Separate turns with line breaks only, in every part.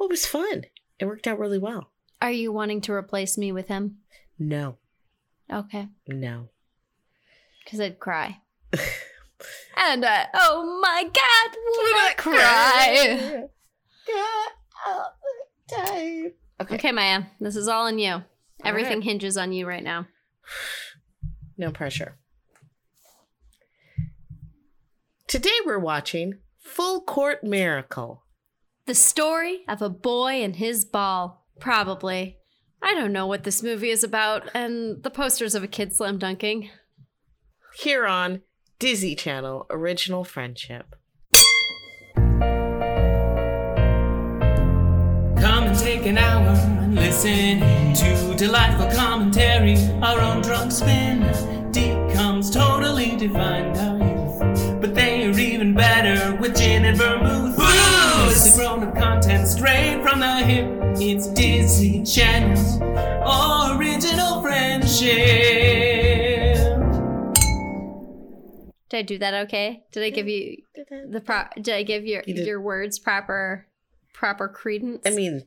Oh, it was fun. It worked out really well.
Are you wanting to replace me with him?
No,
Okay.
no.
Because I'd cry. and uh, oh my god, would I cry?
Okay.
Okay, Maya, this is all on you. Everything
right.
hinges on you right now.
No pressure. Today we're watching Full Court Miracle.
The story of a boy and his ball. Probably. I don't know what this movie is about, and the posters of a kid slam dunking.
Here on Disney Channel Original Friendship.
Come and take an hour and listen to delightful commentary. Our own drunk spin DComs totally defined our youth. But they are even better with gin and vermouth. Booze! It's a grown up content straight from the hip. It's Disney Channel Original Friendship.
Did I do that okay? Did I give you the pro did I give your
You did.
your words proper proper credence?
I mean,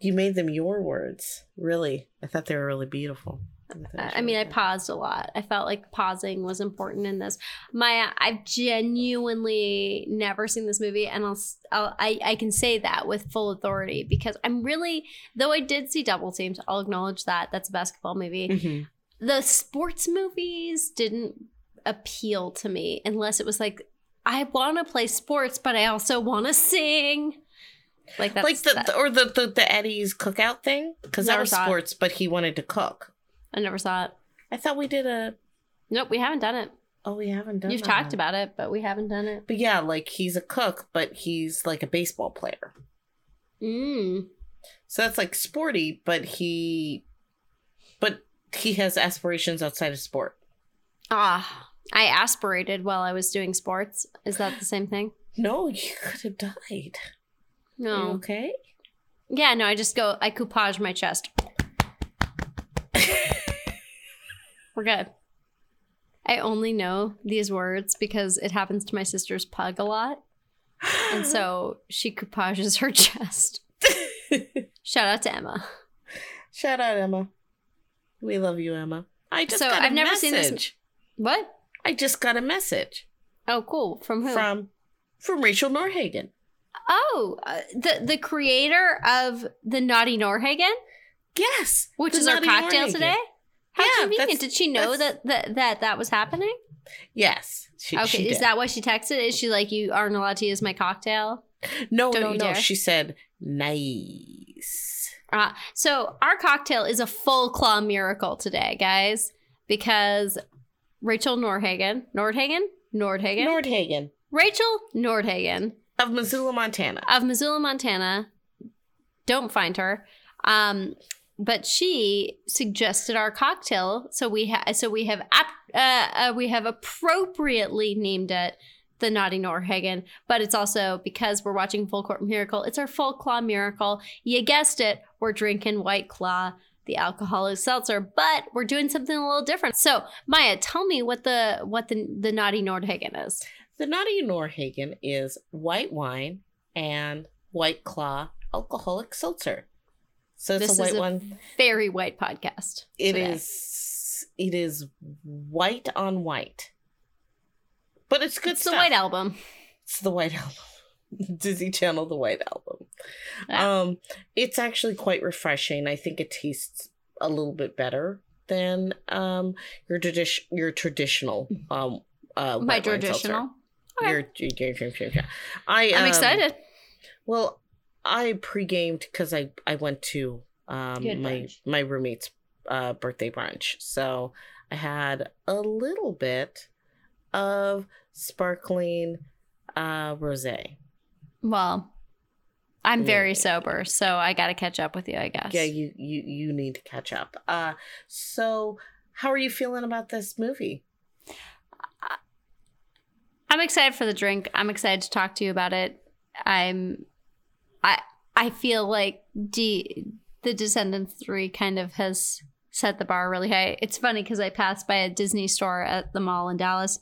you made them your words. Really. I thought they were really beautiful. Thought it was
I mean, I paused a lot. I felt like pausing was important in this. Maya, I've genuinely never seen this movie, and I'll, I'll I I can say that with full authority because I'm really though I did see Double Teamed. I'll acknowledge that that's a basketball movie.
Mhm.
The sports movies didn't appeal to me unless it was like I want to play sports, but I also want to sing. Like that's
like the,
that-
or the, the the Eddie's cookout thing because that was sports, but he wanted to cook.
I never saw it.
I thought we did a.
Nope, we haven't done it.
Oh, we haven't done. It.
You've
that
talked about it, but we haven't done it.
But yeah, like he's a cook, but he's like a baseball player.
Mm.
So that's like sporty, but he, but he has aspirations outside of sport.
Ah, I aspirated while I was doing sports. Is that the same thing?
No, you could have died.
No.
okay?
Yeah, no, I just go, I coupage my chest. We're good. I only know these words because it happens to my sister's pug a lot. And so she coupages her chest. Shout out to Emma.
Shout out Emma. We love you, Emma. I just
So,
got a
I've never
message.
seen this- What?
I just got a message
Oh, cool. From who?
from from Rachel Nordhagen.
oh, uh, the the creator of the Naughty Nordhagen,
Yes,
which is our cocktail
Nordhagen.
today. How
Yeah,
convenient! Did she know that, that that that was happening?
Yes, she,
Okay,
she
is that why she texted? Is she like, you aren't allowed to use my cocktail?
no,
Don't
no, no?
dare.
She said nice.
Uh, so our cocktail is a full claw miracle today, guys, because Rachel Nordhagen, Nordhagen, Nordhagen,
Nordhagen
Rachel Nordhagen
of Missoula, Montana.
of Missoula, Montana. Don't find her. Um, but she suggested our cocktail, so we ha- so we have ap- uh, uh, we have appropriately named it the Naughty Nordhagen, but it's also because we're watching Full Court Miracle. It's our Full Claw Miracle. You guessed it. We're drinking White Claw, the alcoholic seltzer, but we're doing something a little different. So Maya, tell me what the what the the Naughty Nordhagen is.
The Naughty Nordhagen is white wine and white claw alcoholic seltzer. So it's
This
a white
is a
one.
very white podcast.
It
today.
is. It is white on white, but it's good
It's
stuff.
the White Album.
It's the White Album. Disney Channel, the White Album. Um, it's actually quite refreshing. I think it tastes a little bit better than um your tradition your traditional um uh
My
white wine seltzer.
traditional. Okay.
Your, your, your, your, your- I
I'm
um,
excited.
Well, I pre-gamed because I I went to um my
brunch.
my roommate's uh birthday brunch, so I had a little bit of sparkling uh rosé.
Well, I'm very
Yeah.
sober, so I got to catch up with you, I guess.
Yeah, you you you need to catch up. Uh, so how are you feeling about this movie?
I'm excited for the drink. I'm excited to talk to you about it. I'm I I feel like D the Descendants 3 kind of has set the bar really high. It's funny cuz I passed by a Disney store at the mall in Dallas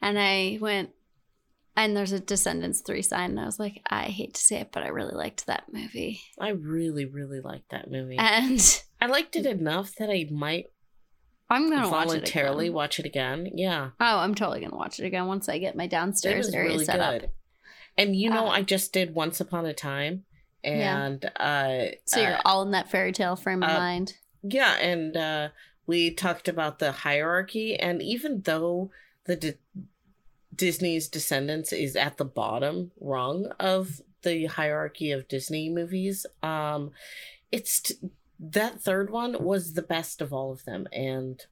and I went and there's a Descendants 3 sign. And I was like, I hate to say it, but I really liked that movie.
I really, really liked that movie.
And
I liked it enough that I might
I'm going to watch it
voluntarily watch it again. Yeah.
Oh, I'm totally going to watch it again once I get my downstairs area
really
set
good.
up.
And you know,
Uh,
I just did Once Upon a Time.
Yeah.
And uh
So you're
uh,
all in that fairy tale frame of
uh,
mind.
yeah, and uh we talked about the hierarchy and even though the D- Disney's Descendants is at the bottom rung of the hierarchy of Disney movies, um it's t- that third one was the best of all of them and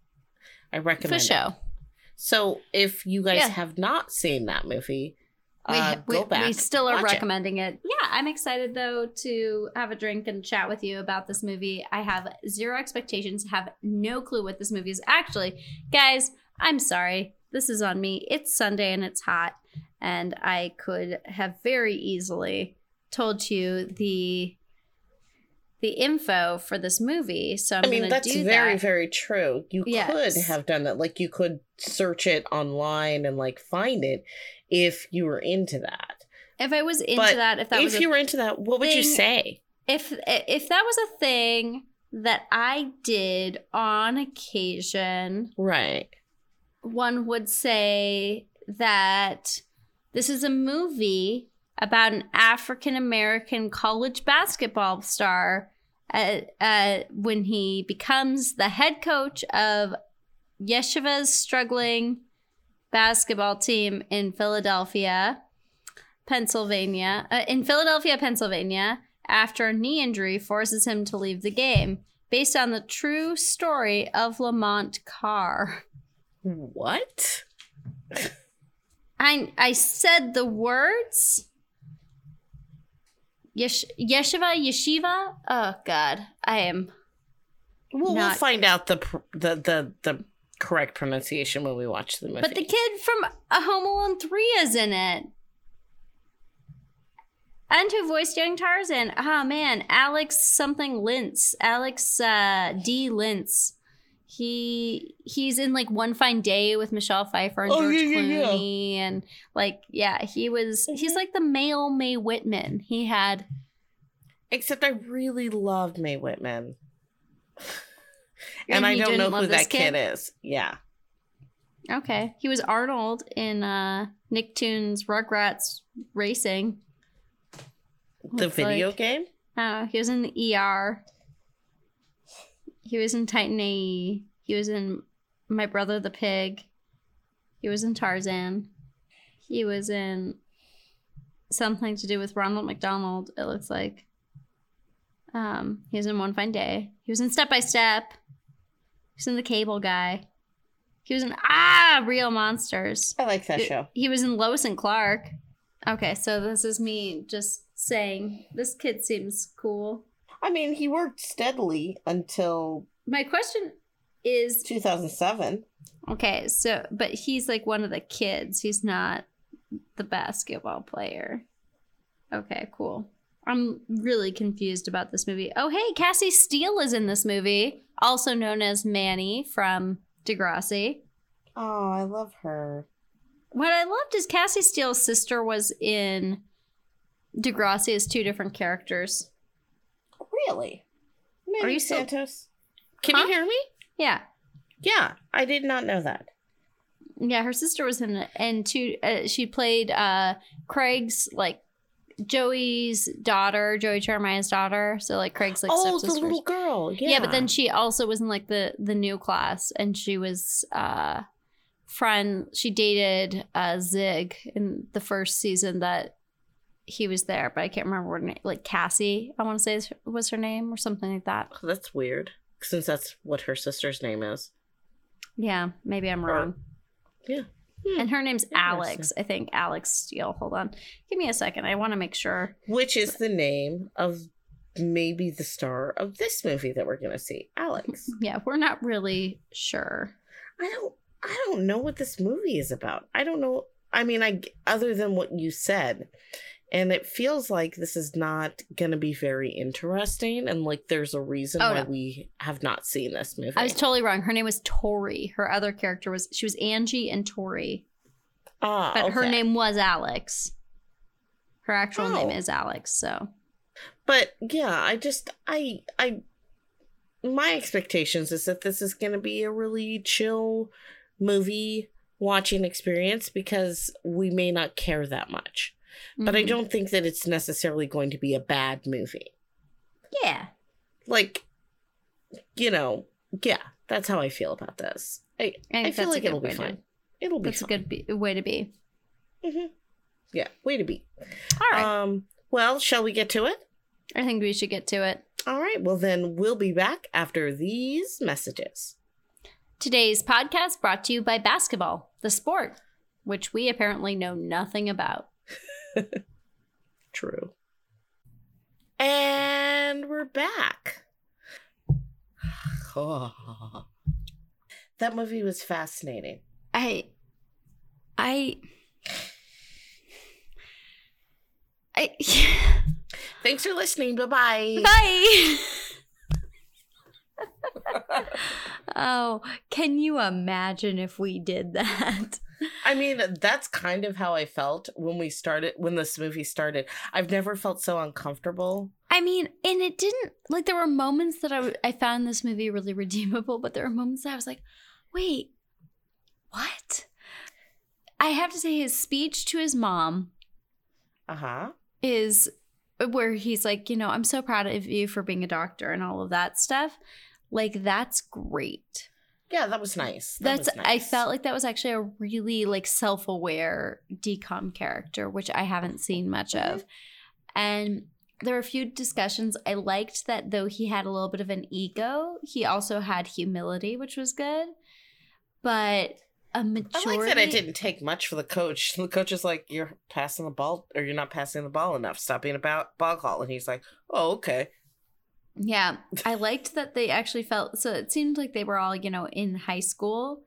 I
For
recommend it. So if you guys
Yeah.
have not seen that movie, uh,
we,
go back.
we still are
watch it.
recommending it. Yeah, I'm excited though to have a drink and chat with you about this movie. I have zero expectations, have no clue what this movie is. Actually, guys, I'm sorry. This is on me. It's Sunday and it's hot, and I could have very easily told you the the info for this movie. So I'm
I mean, that's very,
that.
very true. You
Yes.
could have done that. Like, you could search it online and, like, find it if you were into that.
if I was into
But
that, if that
if
was a
you were into that, what would you say?
if if that was a thing that I did on occasion,
Right.
one would say that this is a movie about an African American college basketball star uh, uh, when he becomes the head coach of Yeshiva's struggling basketball team in Philadelphia, Pennsylvania. Uh, in Philadelphia, Pennsylvania, after a knee injury forces him to leave the game, based on the true story of Lamont Carr.
What?
I I said the words. Yesh, yeshiva, yeshiva. Oh God, I am.
Well, we'll
Not-
find out the, pr- the the the correct pronunciation when we watch the movie.
But the kid from A Home Alone three is in it, and who voiced young Tarzan? Oh man, Alex something Linz, Alex uh, D Linz. He he's in like One Fine Day with Michelle Pfeiffer and
Oh,
George
yeah, yeah, yeah.
Clooney, and like yeah, he was he's
Mhm.
like the male Mae Whitman. He had
Except I really loved Mae Whitman.
And
and I don't know who that kid
kid?
is. Yeah.
Okay. He was Arnold in uh Nicktoons Rugrats Racing.
The video
like-
game?
Uh, he was in the ER. He was in Titan AE. He was in My Brother the Pig. He was in Tarzan. He was in something to do with Ronald McDonald, it looks like. Um, he was in One Fine Day. He was in Step by Step. He was in The Cable Guy. He was in Ah Real Monsters.
I like that
He-
show.
He was in Lois and Clark. Okay, so this is me just saying this kid seems cool.
I mean, he worked steadily until
My question is
2007.
okay, so but he's like one of the kids. He's not the basketball player. Okay, cool. I'm really confused about this movie. Oh, hey, Cassie Steele is in this movie, also known as Manny from Degrassi.
Oh, I love her.
What I loved is Cassie Steele's sister was in Degrassi as two different characters.
Really? Manny
you so-
Santos? Can
Huh?
you hear me?
Yeah,
Yeah, I did not know that.
yeah. Her sister was in it, and two. Uh, she played uh, Craig's like Joey's daughter, Joey Jeremiah's daughter. So like Craig's like
oh, the little girl. Yeah.
yeah. but then she also was in like the the new class, and she was uh friend. She dated uh Zig in the first season that he was there, but I can't remember what her name. Like Cassie, I want to say was her name or something like that.
Oh, that's weird. Since that's what her sister's name is.
Yeah, maybe I'm
Or-
wrong.
Yeah.
Hmm, and her name's Alex. I think Alex Steele. Hold on. Give me a second. I want to make sure.
Which is the name of maybe the star of this movie that we're gonna see, Alex.
Yeah, we're not really sure.
I don't I don't know what this movie is about. I don't know. I mean, I other than what you said, and it feels like this is not going to be very interesting, and like there's a reason
Oh,
why
no.
we have not seen this movie.
I was totally wrong. Her name was Tori. Her other character was she was Angie and Tori.
Ah,
but her name was Alex. Her actual name
Oh.
is Alex. So
But yeah, I just I I my expectations is that this is going to be a really chill movie watching experience because we may not care that much. But I
mhm.
don't think that it's necessarily going to be a bad movie.
Yeah.
Like you know, yeah, that's how I feel about this. I
I
I, feel like it'll be fine. It'll be
That's a good be- way to be.
Mm-hmm. Yeah, way to be.
All right.
Um well, shall we get to it?
I think we should get to it.
All right. Well, then we'll be back after these messages.
Today's podcast brought to you by basketball, the sport, which we apparently know nothing about.
True. And we're back. That movie was fascinating.
I I I
Thanks for listening. Bye bye.
Bye. oh, can you imagine if we did that?
I mean, that's kind of how I felt when we started, when this movie started. I've never felt so uncomfortable.
I mean, and it didn't like there were moments that I, I found this movie really redeemable, but there were moments that I was like, wait, what? I have to say, his speech to his mom
Uh huh.
is where he's like, you know, I'm so proud of you for being a doctor and all of that stuff. Like, that's great.
Yeah, that was nice. That
That's
was
I felt like that was actually a really like self-aware decom character, which I haven't seen much
Mm-hmm.
of. And there were a few discussions. I liked that though he had a little bit of an ego, he also had humility, which was good. But a majority
I like that it didn't take much for the coach. The coach is like, "You're passing the ball, or you're not passing the ball enough. Stop being about ball call." And he's like, "Oh, okay."
Yeah, I liked that they actually felt so. It seemed like they were all, you know, in high school,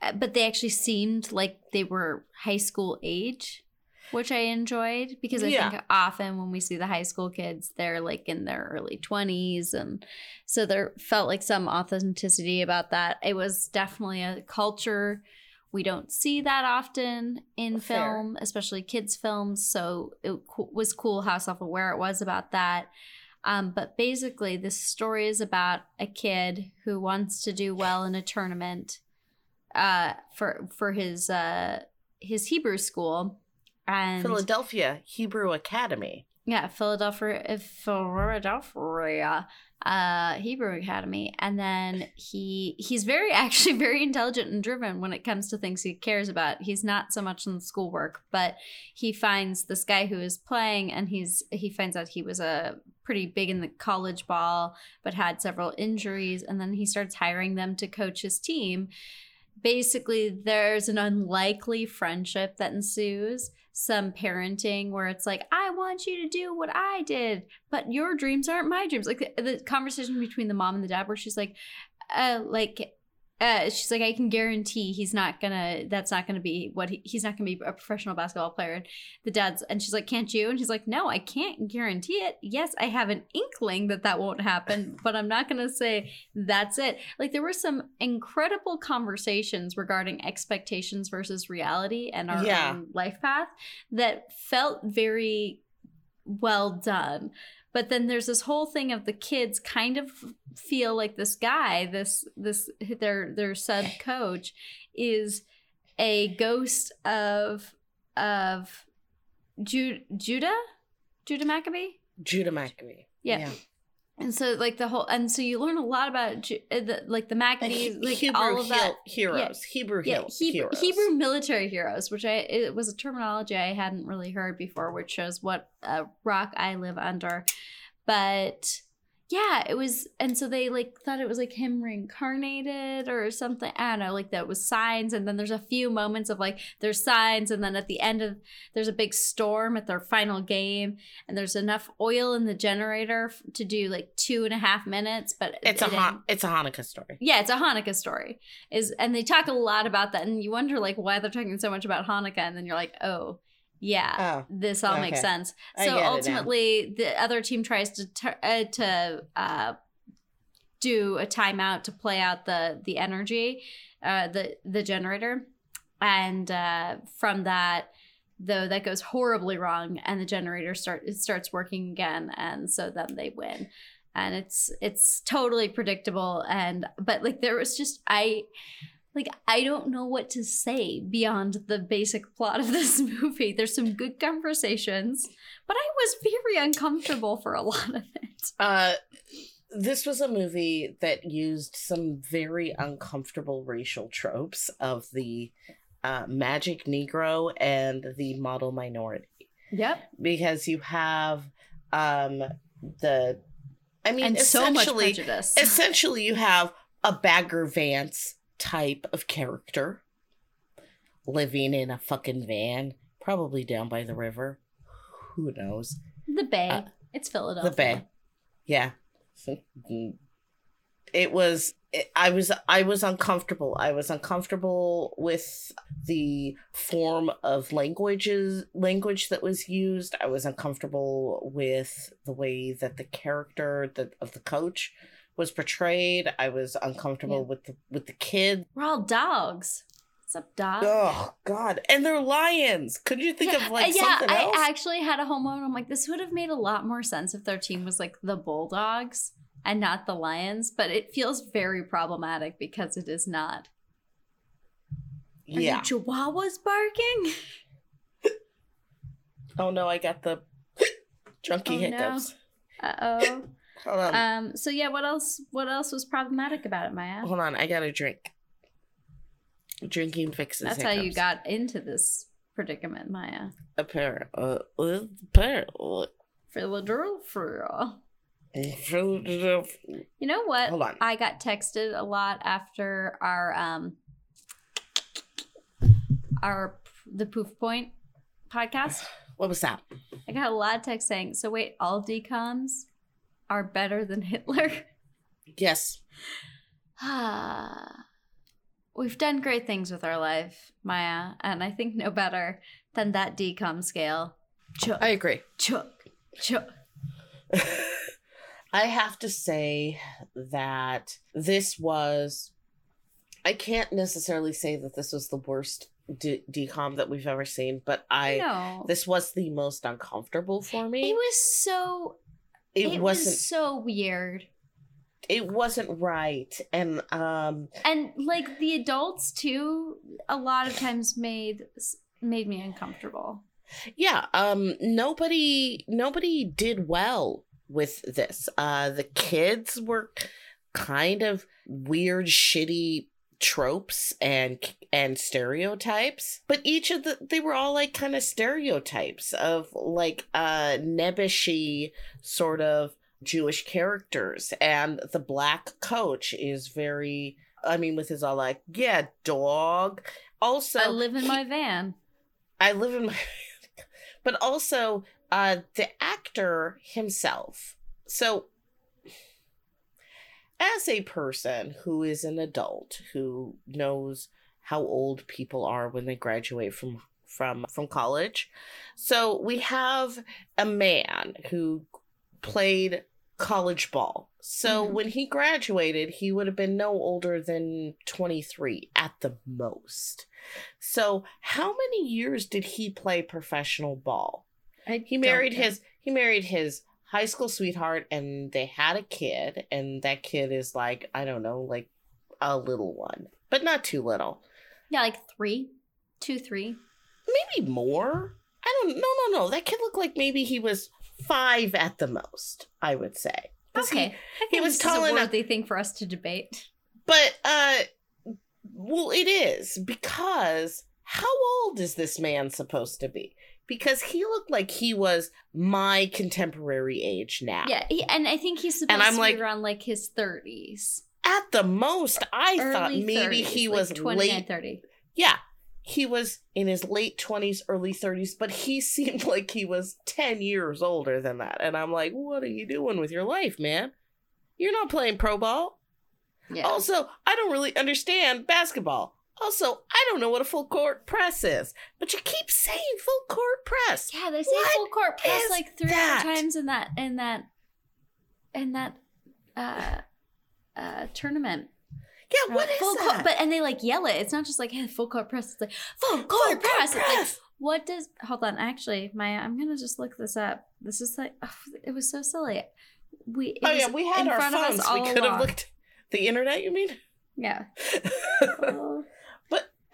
uh, but they actually seemed like they were high school age, which I enjoyed because I
Yeah.
think often when we see the high school kids, they're like in their early 20s. And so there felt like some authenticity about that. It was definitely a culture. We don't see that often in
Fair.
film, especially kids' films. So it was cool how self aware it was about that. Um, but basically, this story is about a kid who wants to do well in a tournament uh, for for his uh, his Hebrew school, and
Philadelphia Hebrew Academy.
yeah, Philadelphia, Philadelphia uh, Hebrew Academy, and then he he's very actually very intelligent and driven when it comes to things he cares about. He's not so much in the schoolwork, but he finds this guy who is playing, and he's he finds out he was a pretty big in the college ball, but had several injuries, and then he starts hiring them to coach his team. Basically, there's an unlikely friendship that ensues some parenting where it's like i want you to do what i did but your dreams aren't my dreams like the, the conversation between the mom and the dad where she's like uh like uh, she's like, I can guarantee he's not gonna. That's not gonna be what he, he's not gonna be a professional basketball player. And the dad's and she's like, can't you? And he's like, no, I can't guarantee it. Yes, I have an inkling that that won't happen, but I'm not gonna say that's it. Like there were some incredible conversations regarding expectations versus reality and our
Yeah.
own life path that felt very well done. But then there's this whole thing of the kids kind of feel like this guy, this this their their sub coach is a ghost of of Ju- Judah Judah Maccabee.
Judah Maccabee.
Yeah. And so like the whole and so you learn a lot about uh, the, like the Maccabees, like
Hebrew
all of that.
hel- heroes. Hebrew
Yeah, Hebrew,
heroes.
Hebrew military heroes, which I it was a terminology I hadn't really heard before, which shows what uh, rock I live under. But yeah, it was, and so they like thought it was like him reincarnated or something. I don't know, like that was signs, and then there's a few moments of like there's signs, and then at the end of there's a big storm at their final game, and there's enough oil in the generator f- to do like two and a half minutes, but
It's a
it
Han- it's a Hanukkah story.
yeah, it's a Hanukkah story. Is and they talk a lot about that, and you wonder like why they're talking so much about Hanukkah, and then you're like, oh, yeah,
Oh,
this all makes sense. So
get it now.
ultimately, the other team tries to tur uh, to uh, do a timeout to play out the the energy, uh, the the generator. and uh, from that though that goes horribly wrong and the generator start it starts working again and so then they win and it's it's totally predictable and but like there was just i like i don't know what to say beyond the basic plot of this movie. There's some good conversations but i was very uncomfortable for a lot of it.
Uh, this was a movie that used some very uncomfortable racial tropes of the uh, magic Negro and the model minority.
Yep.
Because you have um the I mean
and so much prejudice.
essentially you have a Bagger Vance type of character living in a fucking van, probably down by the river. Who knows?
the bay
uh,
it's philadelphia
The bay. Yeah. It was it, I was I was uncomfortable. I was uncomfortable with the form of languages language that was used. I was uncomfortable with the way that the character that of the coach was portrayed. I was uncomfortable
Yeah.
with the with the kid.
we're all dogs what's up dog
Oh God! And they're lions. Could you think
yeah,
of like
uh, yeah,
something
I actually had a home moment. I'm like, this would have made a lot more sense if their team was like the Bulldogs and not the Lions, but it feels very problematic because it is not. Are
yeah.
Chihuahuas barking?
Oh no! I got the junky
Oh, no.
hiccups.
Uh oh.
Hold on.
um. So yeah, what else? What else was problematic about it, Maya?
Hold on, I got a drink. Drinking fixes.
That's how you got into this predicament, Maya.
Appar- uh, uh, apparently.
Philadelphia. You know what?
Hold on.
I got texted a lot after our um our the Poof Point podcast.
What was that?
I got a lot of text saying, "So wait, all decoms are better than Hitler."
Yes.
Ah, we've done great things with our life, Maya, and I think no better than that decom scale. Chuck,
I agree.
chuck, chuck.
I have to say that this was. I can't necessarily say that this was the worst d- decom that we've ever seen, but I.
no,
This was the most uncomfortable for me.
it was so.
It,
It,
wasn't.
was so weird.
it wasn't right, and um,
and like the adults too a lot of times made made me uncomfortable
yeah um nobody nobody did well with this uh the kids were kind of weird shitty tropes and and stereotypes but each of the they were all like kind of stereotypes of like uh nebbishy sort of jewish characters and the black coach is very i mean with his all like yeah dog also
i live in
he-
my van
I live in my but also uh the actor himself. So as a person who is an adult who knows how old people are when they graduate from from from college. So we have a man who played college ball. So
Mhm.
when he graduated, he would have been no older than 23 at the most. So how many years did he play professional ball?
I
He married
know.
his he married his high school sweetheart and they had a kid and that kid is like I don't know, like a little one, but not too little.
yeah like three two three
Maybe more. I don't no no no. That kid looked like maybe he was 5 at the most, I would say. he-
okay think
he was tall enough-
worthy thing for us to debate
But uh well it is because how old is this man supposed to be? Because he looked like he was my contemporary age now.
yeah he, and i think he's supposed
I'm
to
like-
be around like his 30s
At the most, I thought maybe
30s,
he
like
was
29
late.
30
Yeah, he was in his late 20s, early 30s, but he seemed like he was 10 years older than that. And I'm like, what are you doing with your life, man? You're not playing pro ball.
yeah
Also, I don't really understand basketball. Also, I don't know what a full court press is, but you keep saying full court press.
yeah they say
What
full court press like three
that?
times in that in that in that uh uh tournament
Yeah, what
Uh,
is
full
that?
court, but and they like yell it. It's not just like hey, full court press. It's like full court
Full court
press. It's like what does? Hold on, actually, Maya, I'm gonna just look this up. This is like oh, it was so silly. We
oh yeah, we had our
front of us
phones. We could have looked the internet. You mean?
Yeah.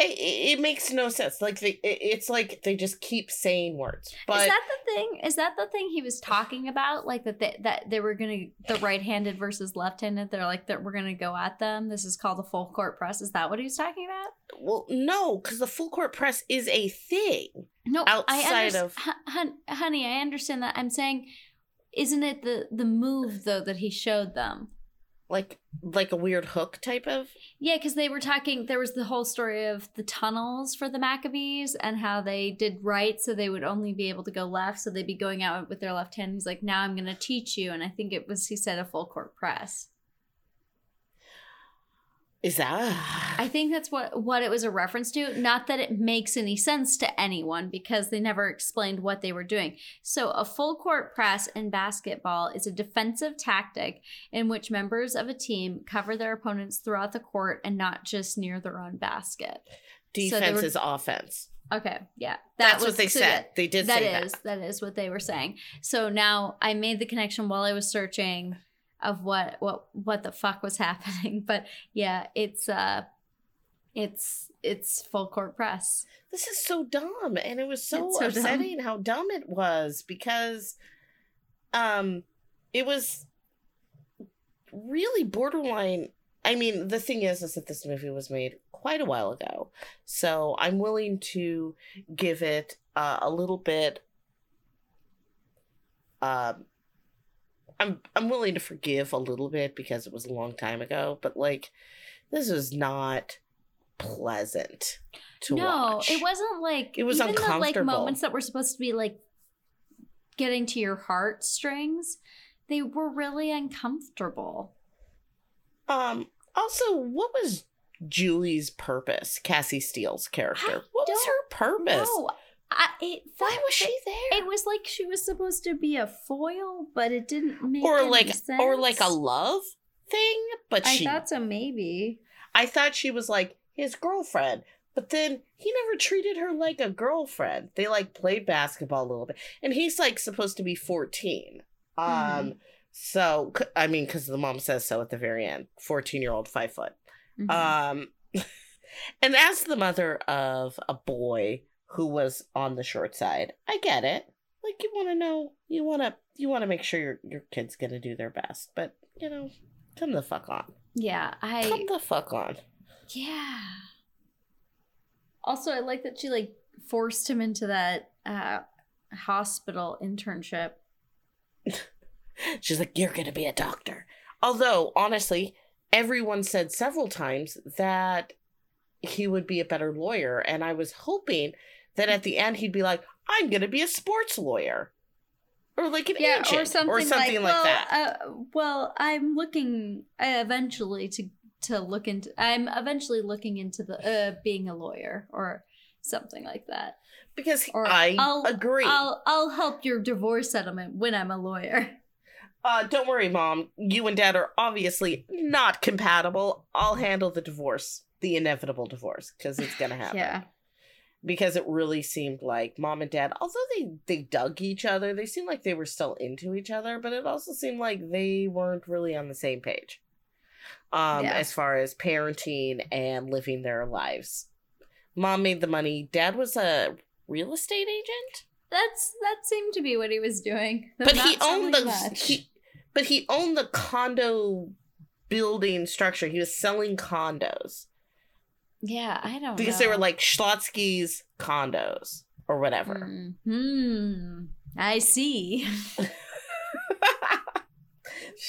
it, it, makes no sense. Like they, it, it's like they just keep saying words. But
is that the thing? Is that the thing he was talking about? Like that they, that they were gonna the right-handed versus left-handed. They're like that we're gonna go at them. This is called the full court press. Is that what he was talking about?
well, no, because the full court press is a thing.
No,
Outside
underst-
of-
hun- honey, I understand that. I'm saying, isn't it the the move though that he showed them?
Like like a weird hook type of.
Yeah, because they were talking. There was the whole story of the tunnels for the Maccabees and how they did right, so they would only be able to go left. So they'd be going out with their left hand. He's like, "Now I'm going to teach you," and I think it was he said a full court press.
Is that?
I think that's what what it was a reference to. Not that it makes any sense to anyone because they never explained what they were doing. So a full court press in basketball is a defensive tactic in which members of a team cover their opponents throughout the court and not just near their own basket.
Defense
were-
is offense.
Okay, yeah,
That's what they
so
said. they did
that
say
is
that.
that is what they were saying. So now I made the connection while I was searching of what what what the fuck was happening. But yeah, it's uh it's it's full court press.
This is so dumb, and it was so,
so dumb.
upsetting how dumb it was because, um, it was really borderline. I mean, the thing is, is that this movie was made quite a while ago, so I'm willing to give it uh, a little bit. Um, I'm I'm willing to forgive a little bit because it was a long time ago, but like, this was not pleasant to
no,
watch.
No, it wasn't like
It was
even the like moments that were supposed to be like getting to your heartstrings. They were really uncomfortable.
Um. Also, what was Julie's purpose? Cassie Steele's character.
I
what was her purpose?
No, I, it
Why was she there?
It was like she was supposed to be a foil, but it didn't make
or like,
sense.
or like a love thing. But
I
she,
thought so, maybe.
I thought she was like his girlfriend. But then he never treated her like a girlfriend. They like played basketball a little bit, and he's like supposed to be fourteen. Um.
Mhm.
So I mean, because the mom says so at the very end. Fourteen year old, five foot.
Mhm.
Um, and as the mother of a boy who was on the short side, I get it. Like you want to know, you want to, you want to make sure your your kid's gonna do their best. But you know, come the fuck on.
yeah, I
Come the fuck on.
yeah. Also, I like that she like forced him into that uh, hospital internship.
She's like, you're gonna be a doctor. Although honestly, everyone said several times that he would be a better lawyer, and I was hoping that at the end he'd be like, I'm gonna be a sports lawyer. Or like an
Yeah,
agent,
or something, like,
like
well,
that.
Uh, well, I'm looking uh, eventually to to look into. I'm eventually looking into the uh, being a lawyer or something like that.
because
Or
I
I'll,
agree.
I'll I'll help your divorce settlement when I'm a lawyer.
Uh, don't worry, mom. You and dad are obviously not compatible. I'll handle the divorce, the inevitable divorce, because it's gonna happen.
Yeah.
Because it really seemed like mom and dad, although they they dug each other, they seemed like they were still into each other, but it also seemed like they weren't really on the same page. Um,
Yeah.
as far as parenting and living their lives. Mom made the money. Dad was a real estate agent.
That's that seemed to be what he was doing.
but he owned the
much.
he, but he owned the condo building structure. He was selling condos
yeah, I don't
because
know.
they were like Schlotsky's condos or whatever.
Hmm. I see.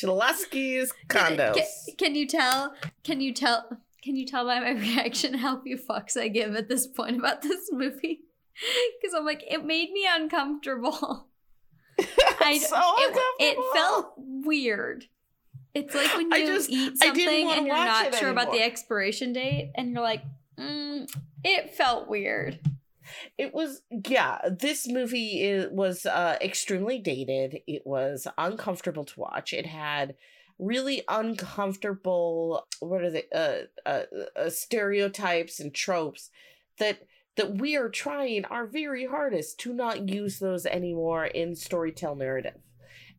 Schlotsky's
Can-
condos.
Can, can you tell? Can you tell? Can you tell by my reaction how few fucks I give at this point about this movie? Because I'm like, it made me uncomfortable. I,
so
it, it felt weird. It's like when you
just-
eat something and you're not sure about the expiration date, and you're like, mm, it felt weird.
It was yeah. This movie is, was uh, extremely dated. It was uncomfortable to watch. It had really uncomfortable what are they uh, uh, uh stereotypes and tropes that that we are trying our very hardest to not use those anymore in storytell narrative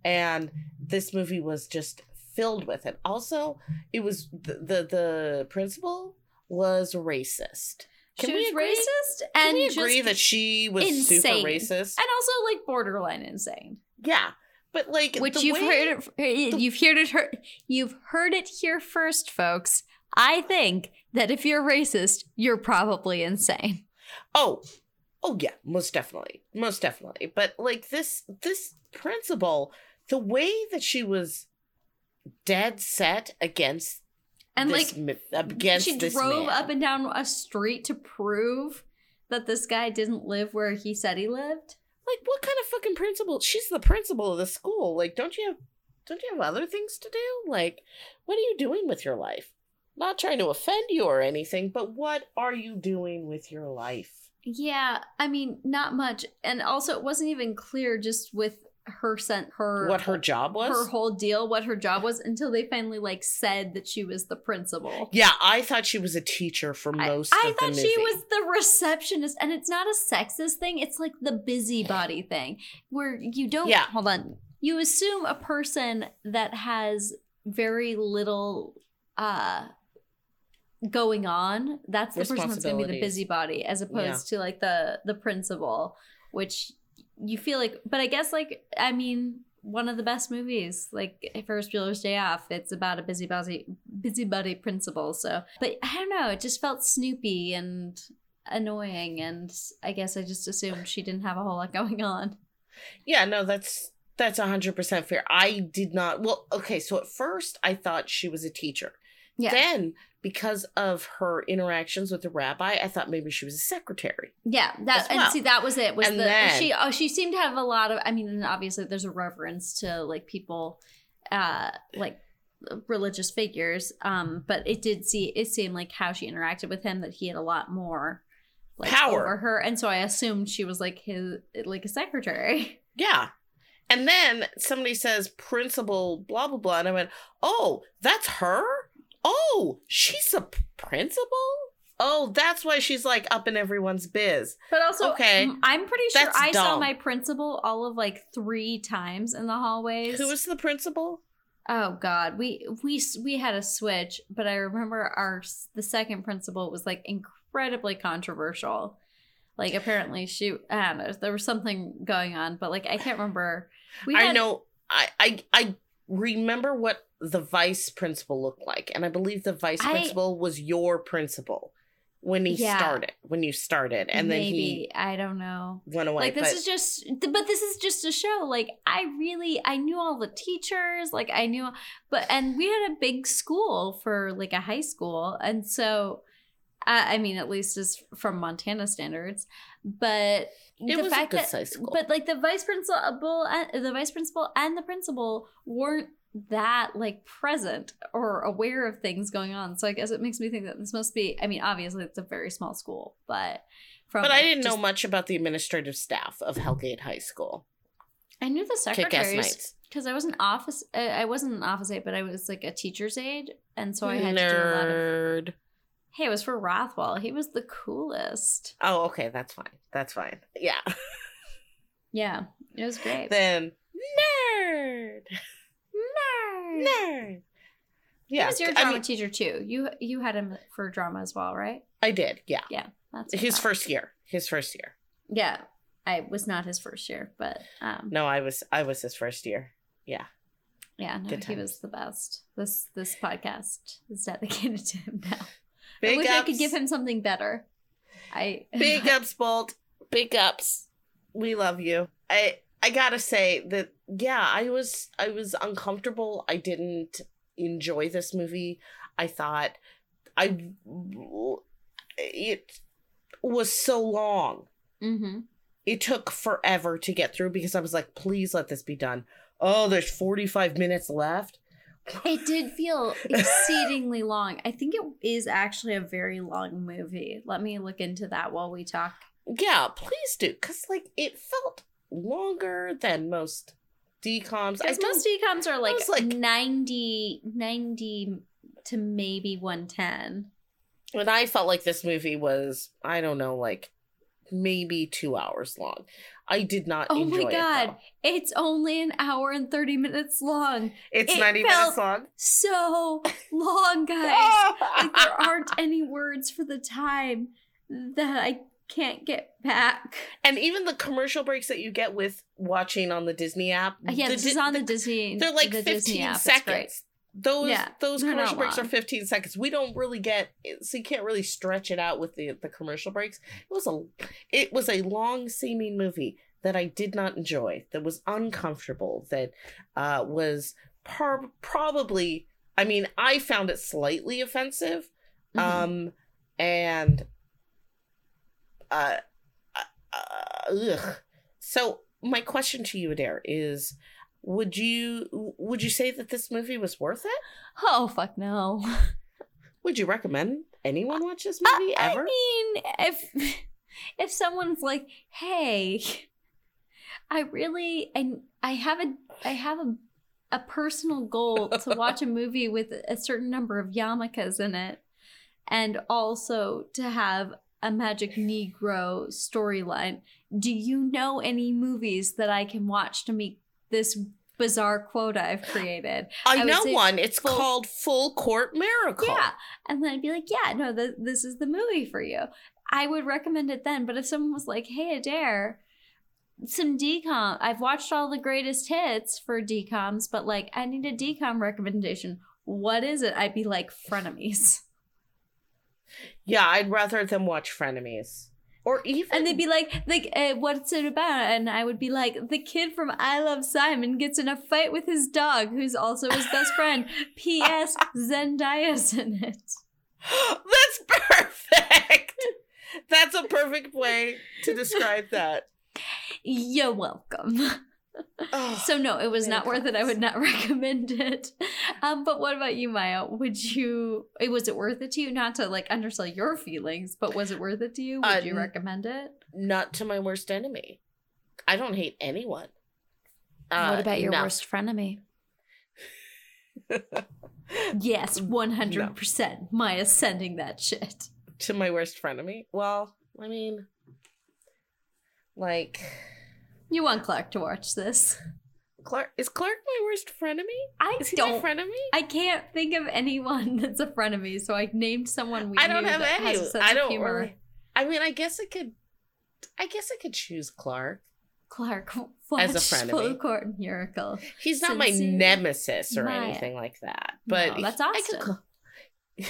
and this movie was just filled with it also it was the the, the principal was racist
she
Can we
was
agree?
racist
Can
and
we
just
agree that she was super racist?
and also like borderline insane.
yeah, but like
Which
the
you've heard it, eh, you've heard it heard, you've heard it here first, folks. I think that if you're racist, you're probably insane.
Oh, oh yeah, most definitely, most definitely. But like this, this principal, the way that she was dead set against
And like
against
she
this
drove
man.
up and down a street to prove that this guy didn't live where he said he lived.
like what kind of fucking principal? She's the principal of the school. Like, don't you have, don't you have other things to do? Like, what are you doing with your life? Not trying to offend you or anything, but what are you doing with your life?
Yeah, I mean, not much. And also it wasn't even clear just with her sent her
what her job was?
her whole deal, what her job was until they finally like said that she was the principal.
Yeah, I thought she was a teacher for
I-
most
I,
of the
thought she was the receptionist, and it's not a sexist thing. It's like the busybody thing, where you don't.
Yeah.
Hold on. You assume a person that has very little uh going on. That's the person that's going to be the busybody, as opposed to like the the principal, which you feel like. But I guess like I mean. One of the best movies, like Ferris Bueller's Day Off, it's about a busybody, busybody principal. So, but I don't know, it just felt snoopy and annoying, and I guess I just assumed she didn't have a whole lot going on.
Yeah, no, that's that's hundred percent fair. I did not. Well, okay, so at first I thought she was a teacher.
Yeah,
Then, because of her interactions with the rabbi, I thought maybe she was a secretary.
yeah, that
as
and see that was it. Was
And
the
then-
she? Oh, she seemed to have a lot of. I mean, obviously there's a reverence to like people, uh, like religious figures. Um, but it did see it seemed like how she interacted with him that he had a lot more like
Power.
over her, and so I assumed she was like his like a secretary.
Yeah. And then somebody says principal blah blah blah, and I went, "Oh, that's her. Oh, she's a principal. Oh, that's why she's like up in everyone's biz.
But also,
Okay.
I'm pretty sure
That's
I saw my principal all of like three times in the hallways.
Who was the principal?
Oh God, we we we had a switch, but I remember our the second principal was like incredibly controversial. Like apparently she, I don't know, there was something going on, but like I can't remember. We
I know. I I I remember what the vice principal looked like, and I believe the vice
I-
principal was your principal when he
Yeah.
started. When you started, and then he
I don't know.
went away.
like this
but-
is just but this is just a show like i really i knew all the teachers like i knew but and we had a big school for like a high school and so i, I mean at least as from montana standards but
it
the
was a
fact that but like the vice principal and the vice principal and the principal weren't that like present or aware of things going on so i guess it makes me think that this must be i mean obviously it's a very small school but from
but I didn't know much about the administrative staff of Hellgate High School.
I knew the secretaries because I was an office. I wasn't an office aide, but I was like a teacher's aide, and so I had to do a lot of.
Nerd.
Hey, it was for Rothwell. He was the coolest.
Oh, okay, that's fine. That's fine. Yeah.
Yeah, it was great.
then nerd.
Nerd.
Nerd. Yeah.
He was your
I
drama
mean,
teacher too. You you had him for drama as well, right?
I did. Yeah.
Yeah, that's I
His first year. His first year.
Yeah, I was not his first year, but um,
No, I was. I was his first year. Yeah.
yeah, no, he was the best. This this podcast is dedicated to him now. I wish
ups.
I could give him something better. I
Big ups, Bolt. Big ups. We love you. I I gotta say that yeah, I was I was uncomfortable. I didn't enjoy this movie. I thought I it was so long.
hmm
It took forever to get through because I was like, please let this be done. Oh, there's 45 minutes left.
It did feel exceedingly long. I think it is actually a very long movie. Let me look into that while we talk.
Yeah, please do. Cause like it felt longer than most DComs. I
Because most decoms are like,
like-
90, 90 to maybe 110.
and I felt like this movie was, I don't know, like maybe two hours long. I did not
Oh my god.
though.
It's only an hour and 30 minutes long.
It's
It
90
felt-
minutes long.
So long, guys. like there aren't any words for the time that I can't get back.
and even the commercial breaks that you get with watching on the Disney app.
Uh, Yeah,
the
this is on the,
the-
Disney.
They're like
the
15
app.
Seconds. Those
Yeah,
those commercial breaks are 15 seconds. We don't really get so you can't really stretch it out with the the commercial breaks. It was a it was a long seeming movie that I did not enjoy. That was uncomfortable. That uh was par- probably I mean, I found it slightly offensive.
Mhm.
Um and uh, uh, uh ugh. So my question to you, Adair, is would you would you say that this movie was worth it?
oh, fuck no.
Would you recommend anyone watch this movie
I
ever?
I mean, if if someone's like, "Hey, I really and I have a I have a a personal goal to watch a movie with a certain number of yarmulkes in it, and also to have a magic Negro storyline. Do you know any movies that I can watch to meet this bizarre quota I've created?"
I,
I
know one. It's
full-
called Full Court Miracle.
Yeah. And then I'd be like, yeah, no, th- this is the movie for you. I would recommend it then. But if someone was like, hey, Adair, some DCom, I've watched all the greatest hits for DComs, but like, I need a DCom recommendation. What is it? I'd be like, frenemies.
Yeah, I'd rather them watch Frenemies. Or even
And they'd be like, like, uh, what's it about? And I would be like, the kid from I Love Simon gets in a fight with his dog, who's also his best friend. P.S. Zendaya's in it.
That's perfect. That's a perfect way to describe that.
You're welcome.
Oh,
So no, it was not worth it. I would not recommend it. Um, but what about you, Maya? Would you? it- Was it worth it to you? Not to like undersell your feelings, but was it worth it to you? Would
Uh,
you recommend it?
not to my worst enemy. I don't hate anyone. Uh,
what about your
no.
worst frenemy? Yes, one hundred percent. Maya's sending that shit.
to my worst frenemy? Well, I mean, like
You want Clark to watch this?
Clark is Clark my worst frenemy?
I
Is he
don't.
my frenemy?
I can't think of anyone that's a frenemy, so I named someone we
I don't have any.
has a sense
I don't.
humor.
I mean, I guess I could. I guess I could choose Clark.
Clark,
As a frenemy.
Full Court Miracle.
He's not my nemesis or
Maya.
anything like that. But
No, that's Austin.
call-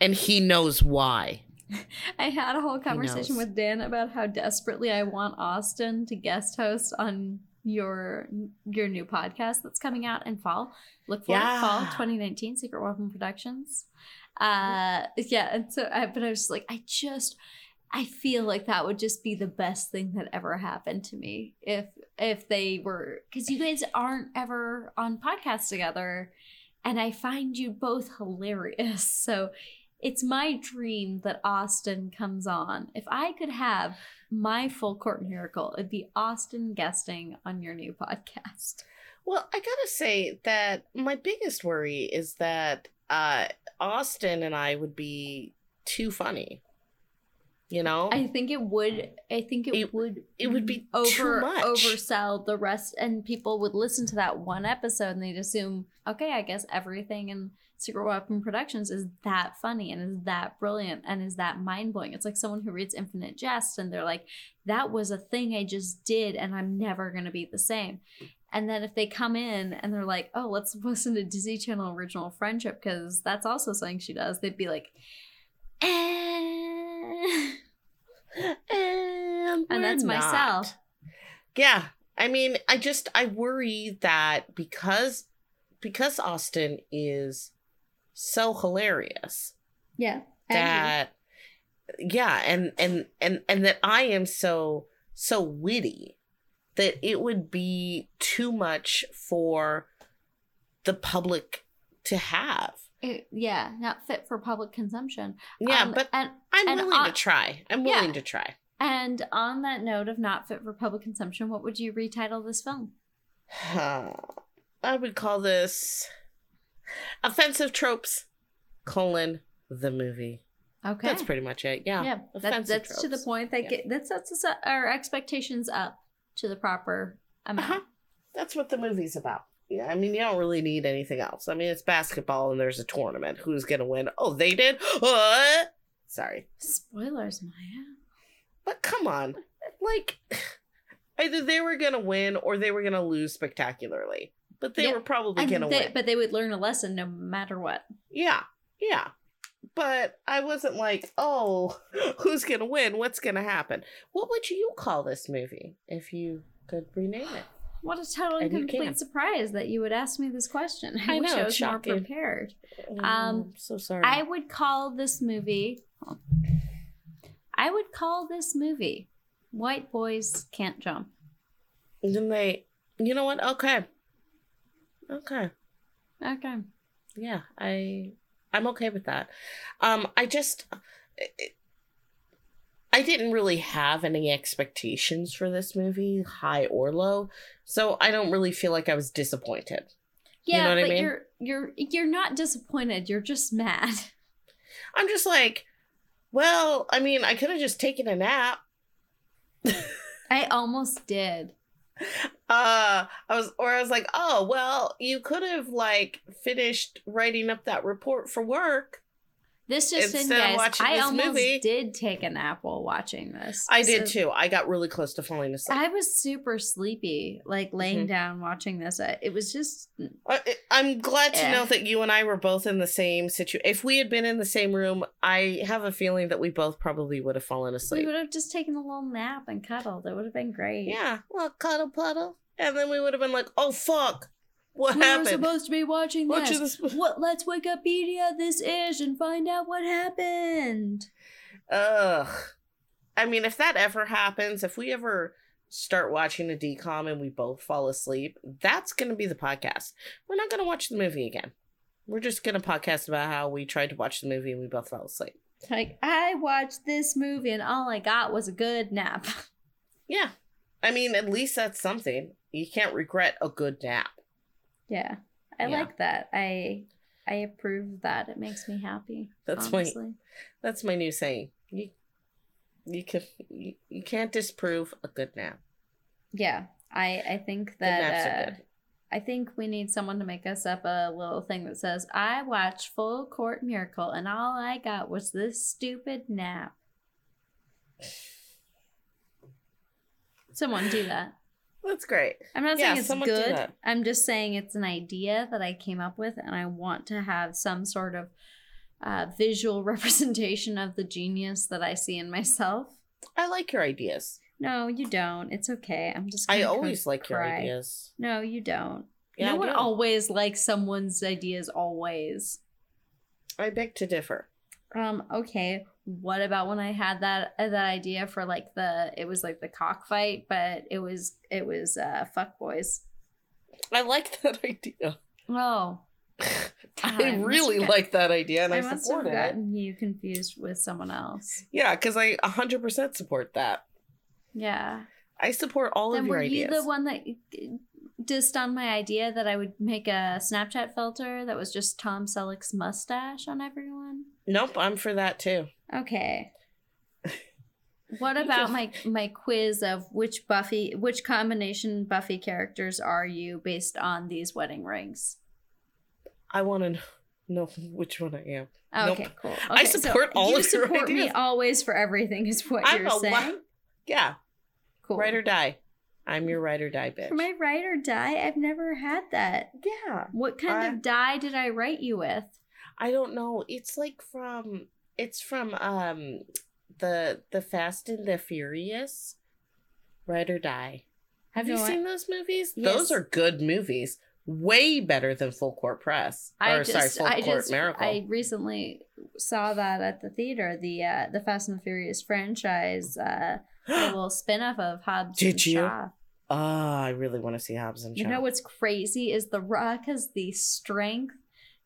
and he knows why.
I had a whole conversation with Dan about how desperately I want Austin to guest host on your your new podcast that's coming out in fall. Look for it fall 2019 Secret Weapon Productions. Uh yeah, and so I, but I was like I just I feel like that would just be the best thing that ever happened to me if if they were cuz you guys aren't ever on podcasts together and I find you both hilarious. So it's my dream that Austin comes on. If I could have my full court miracle, it'd be Austin guesting on your new podcast.
Well, I gotta say that my biggest worry is that uh, Austin and I would be too funny. You know,
I think it would. I think it,
It-
would.
it would be too
over
much.
oversell the rest, and people would listen to that one episode and they'd assume, okay, I guess everything in Secret Weapon Productions is that funny and is that brilliant and is that mind blowing. It's like someone who reads Infinite Jest and they're like, that was a thing I just did, and I'm never gonna be the same. And then if they come in and they're like, oh, let's listen to Disney Channel Original Friendship because that's also something she does, they'd be like, eh.
and,
And that's
we're
myself.
Yeah, I mean, I just I worry that because because Austin is so hilarious
Yeah.
that yeah, and and and and that I am so so witty that it would be too much for the public to have.
It, yeah, not fit for public consumption.
Yeah,
Um,
but
and
I'm
and
willing
I-
to try. I'm
Yeah.
willing to try.
And on that note of not fit for public consumption, what would you retitle this film?
I would call this offensive tropes colon the movie.
Okay.
That's pretty much it. Yeah.
yeah, that,
Offensive
that's to the point that
Yeah.
get, that sets us up, our expectations up to the proper amount.
Uh-huh. That's what the movie's about. Yeah, I mean, you don't really need anything else. I mean, it's basketball and there's a tournament. Who's gonna win? Oh, they did. What? Sorry,
Spoilers, Maya.
but come on, like either they were gonna win or they were gonna lose spectacularly. But they
Yeah,
were probably gonna win.
But they would learn a lesson no matter what.
Yeah, yeah. But I wasn't like, oh, who's gonna win? What's gonna happen? What would you call this movie if you could rename it?
What a total and complete surprise that you would ask me this question. I,
I
wish
know,
I was more
shocking.
prepared.
Mm,
Um,
so sorry.
I would call this movie. I would call this movie "White Boys Can't Jump."
then they, you know what? Okay, okay.
Okay.
yeah i i'm okay with that um i just i didn't really have any expectations for this movie high or low so i don't really feel like i was disappointed
Yeah, you
know what I mean.
You're you're you're not disappointed. You're just mad.
i'm just like well i mean i could have just taken a nap
I almost did.
uh i was or i was like oh well you could have like finished writing up that report for work
This just in,
Instead of
guys. I almost
movie-
did take a nap while watching this.
i did too i got really close to falling asleep
I was super sleepy, like laying
Mhm.
down watching this. It was just
I, I'm glad to
Eh.
know that you and I were both in the same situation. If we had been in the same room, I have a feeling that we both probably would have fallen asleep.
we would have just taken a little nap and cuddled. It would have been great.
Yeah, well, cuddle puddle, and then we would have been like, "Oh fuck, what
we were
happened?"
supposed to be watching this.
Watching this-
What? Let's Wikipedia this ish and find out what happened.
Ugh. I mean, if that ever happens, if we ever start watching a DCom and we both fall asleep, that's going to be the podcast. We're not going to watch the movie again. We're just going to podcast about how we tried to watch the movie and we both fell asleep.
Like I watched this movie and all I got was a good nap.
Yeah. I mean, at least that's something. You can't regret a good nap.
Yeah, I
Yeah.
like that. I I approve that. It makes me happy.
That's my- That's my new saying. You you can you, you can't disprove a good nap.
Yeah, I I think that uh. I think we need someone to make us up a little thing that says I watched Full Court Miracle and all I got was this stupid nap. Someone do that.
That's great.
I'm not
Yeah,
saying it's good. I'm just saying it's an idea that I came up with, and I want to have some sort of uh, visual representation of the genius that I see in myself.
I like your ideas.
No, you don't. It's okay. I'm just.
I always like your ideas.
No, you don't.
Yeah,
no
I
one
do.
always likes someone's ideas. Always.
I beg to differ.
Um. Okay. What about when I had that uh, that idea for like the it was like the cockfight, but it was it was uh fuck boys.
I like that idea.
Oh,
I really
have-
like that idea and I,
I
support it.
gotten you confused with someone else.
Yeah, because I 100% support that.
Yeah.
I support all
then
of your ideas.
were you the one that dissed on my idea that I would make a Snapchat filter that was just Tom Selleck's mustache on everyone?
Nope, I'm for that too.
Okay. What about my my quiz of which Buffy which combination Buffy characters are you based on these wedding rings?
I want to know which one I am.
Okay,
Nope.
cool.
I
Okay, so
support all
you
of your
support me always for everything is what
I'm
you're saying.
wa- Yeah,
cool.
ride or die. I'm your ride or die bitch.
For my ride or die, I've never had that.
yeah,
What kind
I-
of die did I write you with?
I don't know. It's like from it's from um the the Fast and the Furious, Ride or Die. Have you
I-
seen those movies?
Yes.
Those are good movies. Way better than Full Court Press.
I
or sorry, Full
I
Court
just,
Miracle.
I recently saw that at the theater. The uh, the Fast and the Furious franchise, uh, a little spin-off of Hobbs
Did
and
you?
Shaw.
Ah, I really want to see Hobbs and Shaw.
You know what's crazy is The Rock has the strength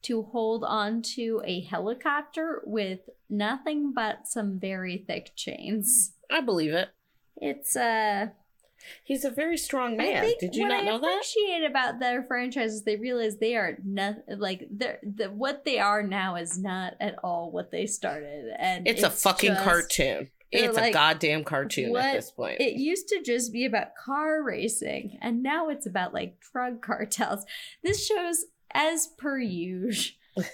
to hold on to a helicopter with nothing but some very thick chains.
I believe it.
It's uh
He's a very strong man. Did you not
I
know that?
appreciate about their franchise is they realize they are not like they're the what they are now is not at all what they started, and
It's, a fucking
just-
cartoon. It's a goddamn cartoon
what
at this point.
It used to just be about car racing, and now it's about like drug cartels. This shows, as per usual,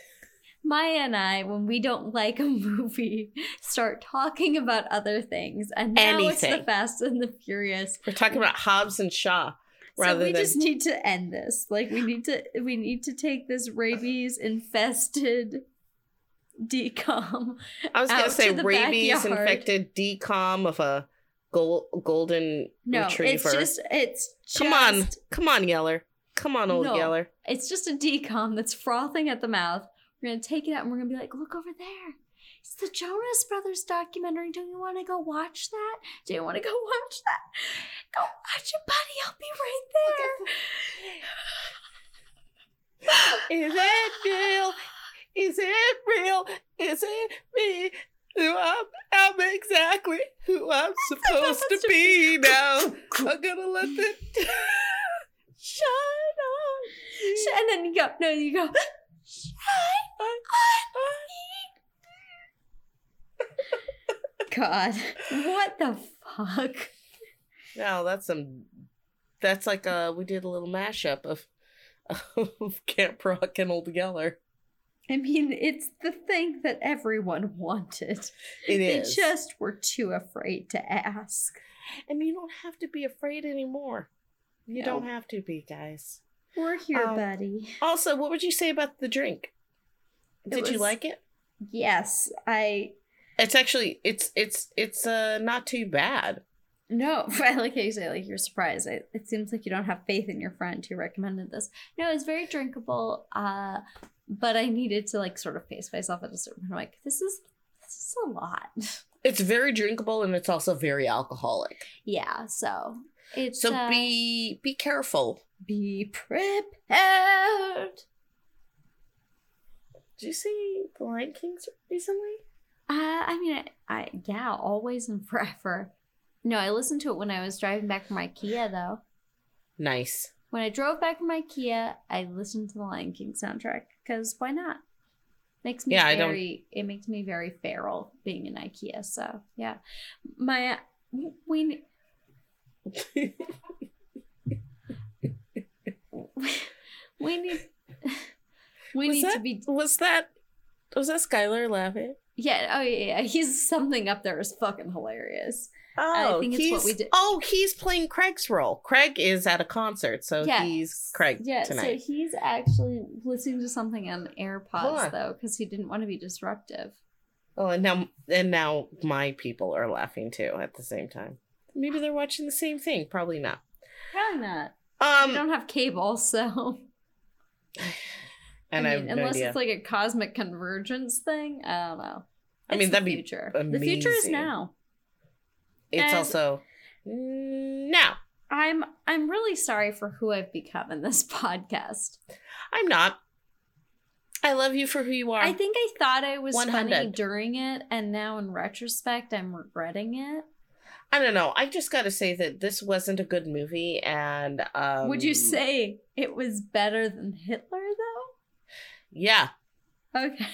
Maya and I, when we don't like a movie, start talking about other things, and now it's the Fast and the Furious.
We're talking about Hobbs and Shaw Rather So
we
than
just need to end this. Like we need to, we need to take this rabies infested DCom.
I was gonna say
to
rabies
backyard.
infected DCom of a gold, golden
No,
retriever.
it's just, it's just,
Come on, come on, Yeller. Come on, old
No.
Yeller.
It's just a DCom that's frothing at the mouth. We're gonna take it out and we're gonna be like, look over there. It's the Jonas Brothers documentary. Don't you want to go watch that? Do you want to go watch that? Go watch it, buddy. I'll be right there.
Is it real? Is it real? Is it me? Who I'm, I'm exactly who I'm supposed to be now. I'm gonna let the shine on.
And then you go, no, you go. God, what the fuck?
No, that's some. That's like uh, we did a little mashup of of Camp Rock and Old Yeller.
I mean, it's the thing that everyone wanted.
It
They
is,
just were too afraid to ask.
and you don't have to be afraid anymore. You
No.
don't have to be, guys.
We're here,
Um,
buddy.
Also, what would you say about the drink?
It
Did you like it?
Yes, I
It's actually it's it's it's uh not too bad.
no. I like how you say like you're surprised. It, it seems like you don't have faith in your friend who recommended this. No, it's very drinkable. Uh, but I needed to like sort of pace myself at a certain point. I'm like, this is this is a lot.
It's very drinkable and it's also very alcoholic.
yeah. So it's
So
uh,
be be careful.
be prepared.
Did you see The Lion King recently?
Uh, I mean, I, I yeah, always and forever. No, I listened to it when I was driving back from IKEA though.
Nice.
When I drove back from IKEA, I listened to the Lion King soundtrack because why not? Makes me
Yeah, I don't-
very. It makes me very feral being in IKEA. So yeah, my we we need we
Was
need to be
Was that was that Skylar laughing?
yeah oh yeah, yeah he's something up there is fucking hilarious.
Oh,
think it's
he's,
what we did-
Oh, he's playing Craig's role. Craig is at a concert, so
Yeah.
he's Craig
Yeah,
tonight.
so he's actually listening to something on AirPods
Huh.
though, because he didn't want to be disruptive.
oh, and now and now my people are laughing too at the same time. Maybe they're watching the same thing. Probably not.
Probably not.
Um,
we don't have cable, so
and I,
I mean,
no
unless
idea.
it's like a cosmic convergence thing, I don't know.
I mean, that'd be the
future. The future is now.
it's
and-
also now.
I'm I'm really sorry for who I've become in this podcast.
I'm not. I love you for who you are.
I think I thought I was funny during it, and now in retrospect, I'm regretting it.
I don't know. I just got to say that this wasn't a good movie, and um,
Would you say it was better than Hitler, though?
Yeah,
Okay.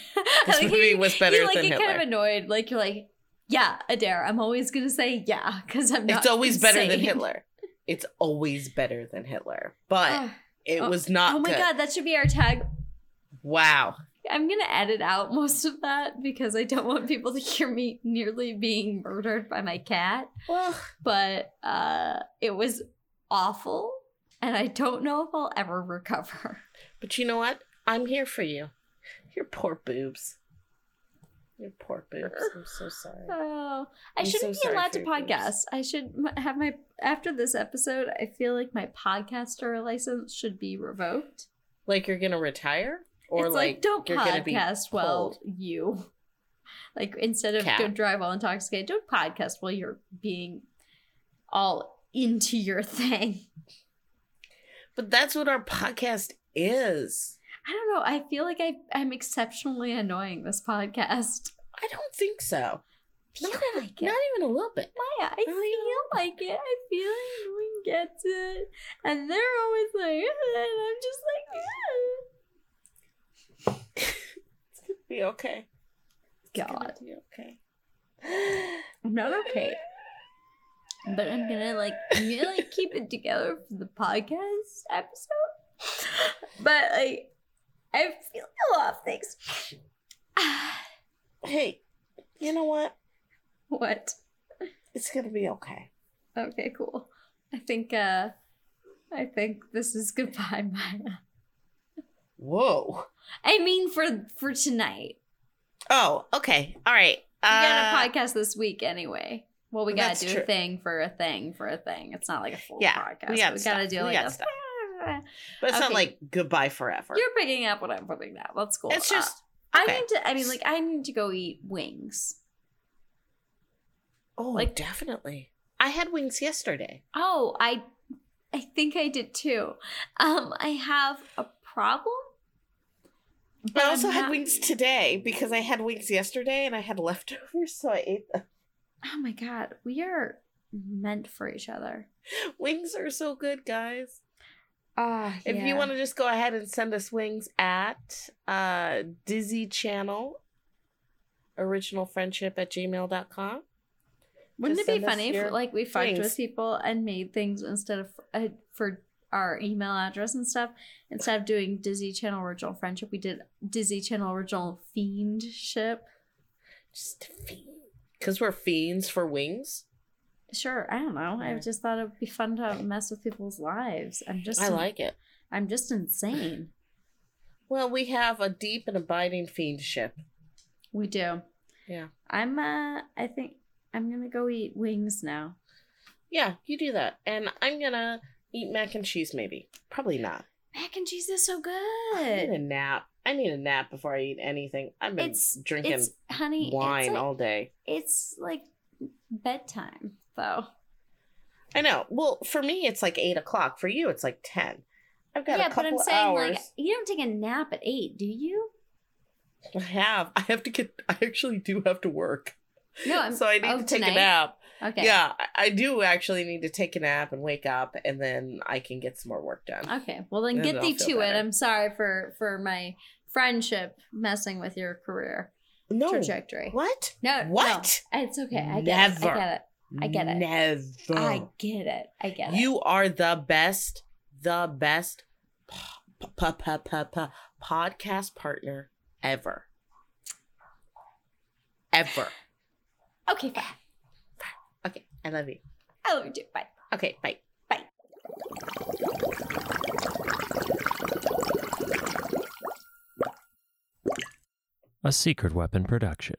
this
Like,
movie
you-
was better
you like
than
get
Hitler.
kind of annoyed. Like you're like, yeah, Adair. I'm always gonna say yeah because I'm not.
it's always better than. Hitler. It's always better than Hitler, but
Oh,
it
oh,
was not.
oh my
good.
god, that should be our tag.
Wow.
I'm gonna edit out most of that because I don't want people to hear me nearly being murdered by my cat.
Well,
But uh, it was awful, and I don't know if I'll ever recover.
but you know what? I'm here for you. Your poor boobs. Your poor boobs. I'm so sorry.
Oh, I
I'm
shouldn't be
sorry
allowed to
your boobs.
podcast. I should have my after this episode. I feel like my podcaster license should be revoked.
Like you're gonna retire, or
it's
like,
like, don't
you're
podcast while you like instead of
Cat.
don't drive while intoxicated. Don't podcast while you're being all into your thing.
But that's what our podcast is.
I don't know. I feel like I I'm exceptionally annoying this podcast.
I don't think so.
feel
Not,
like it.
not even a little bit.
Maya, I
Not
feel like it. I feel like no one gets it. And they're always like, "Eh," and I'm just like,
be okay. It's gonna
God,
be okay.
I'm not okay. But I'm gonna like, I'm gonna like keep it together for the podcast episode. But like, I feel a lot of things.
Hey, you know what?
what?
It's gonna be okay.
Okay, cool. I think, uh, I think this is goodbye, Maya.
Whoa.
I mean, for for tonight.
Oh, okay. All right.
We got
Uh,
a podcast this week anyway. Well, we gotta
That's
do
true.
a thing for a thing for a thing. It's not like a full
Yeah,
podcast.
we got
we gotta do
We
like
got
a
stuff. But it's not like goodbye forever.
You're picking up what I'm putting down. That's cool.
It's
Uh,
just
I need to. I mean, like, I need to go eat wings.
oh,
like-
definitely. I had wings yesterday.
Oh, I, I think I did too. Um, I have a problem. But
I also had
not-
wings today because I had wings yesterday and I had leftovers, so I ate them.
Oh my god, we are meant for each other.
Wings are so good, guys.
Ah,
If you want to just go ahead and send us wings at uh Disney Channel original friendship at gmail.com.
Wouldn't
Just
it be funny if like we fucked with people and made things instead of uh, for our email address and stuff instead of doing Disney Channel original friendship, we did Disney Channel original fiendship.
Just fiend. because we're fiends for wings.
Sure, I don't know. I just thought it would be fun to mess with people's lives. I'm just
I like it.
I'm just insane.
Well, we have a deep and abiding fiendship.
We do.
Yeah.
I'm uh I think I'm gonna go eat wings now.
Yeah, you do that. And I'm gonna eat mac and cheese maybe. Probably not.
Mac and cheese is so good.
I need a nap. I need a nap before I eat anything. I've been
It's
drinking
It's honey.
wine
like,
all day.
It's like bedtime though.
I know. Well, for me, it's like eight o'clock. For you, it's like ten. I've got
yeah, but I'm saying
hours.
like you don't take a nap at eight, do you?
I have. I have to get. I actually do have to work,
No, I'm
so I need
oh,
to take
tonight?
a nap.
Okay.
Yeah, I- do actually need to take a nap and wake up, and then I can get some more work done.
Okay. Well then
Then
get thee to it. I'm sorry for for my friendship messing with your career
no.
trajectory.
What?
No,
What?
No, it's okay. I get it. I get it. I get it.
Never.
I get it. I get it.
You are the best, the best p- p- p- podcast partner ever. Ever.
Okay, fine.
Okay, I love you.
I love you too. Bye.
Okay, bye. Bye.
A Secret Weapon production.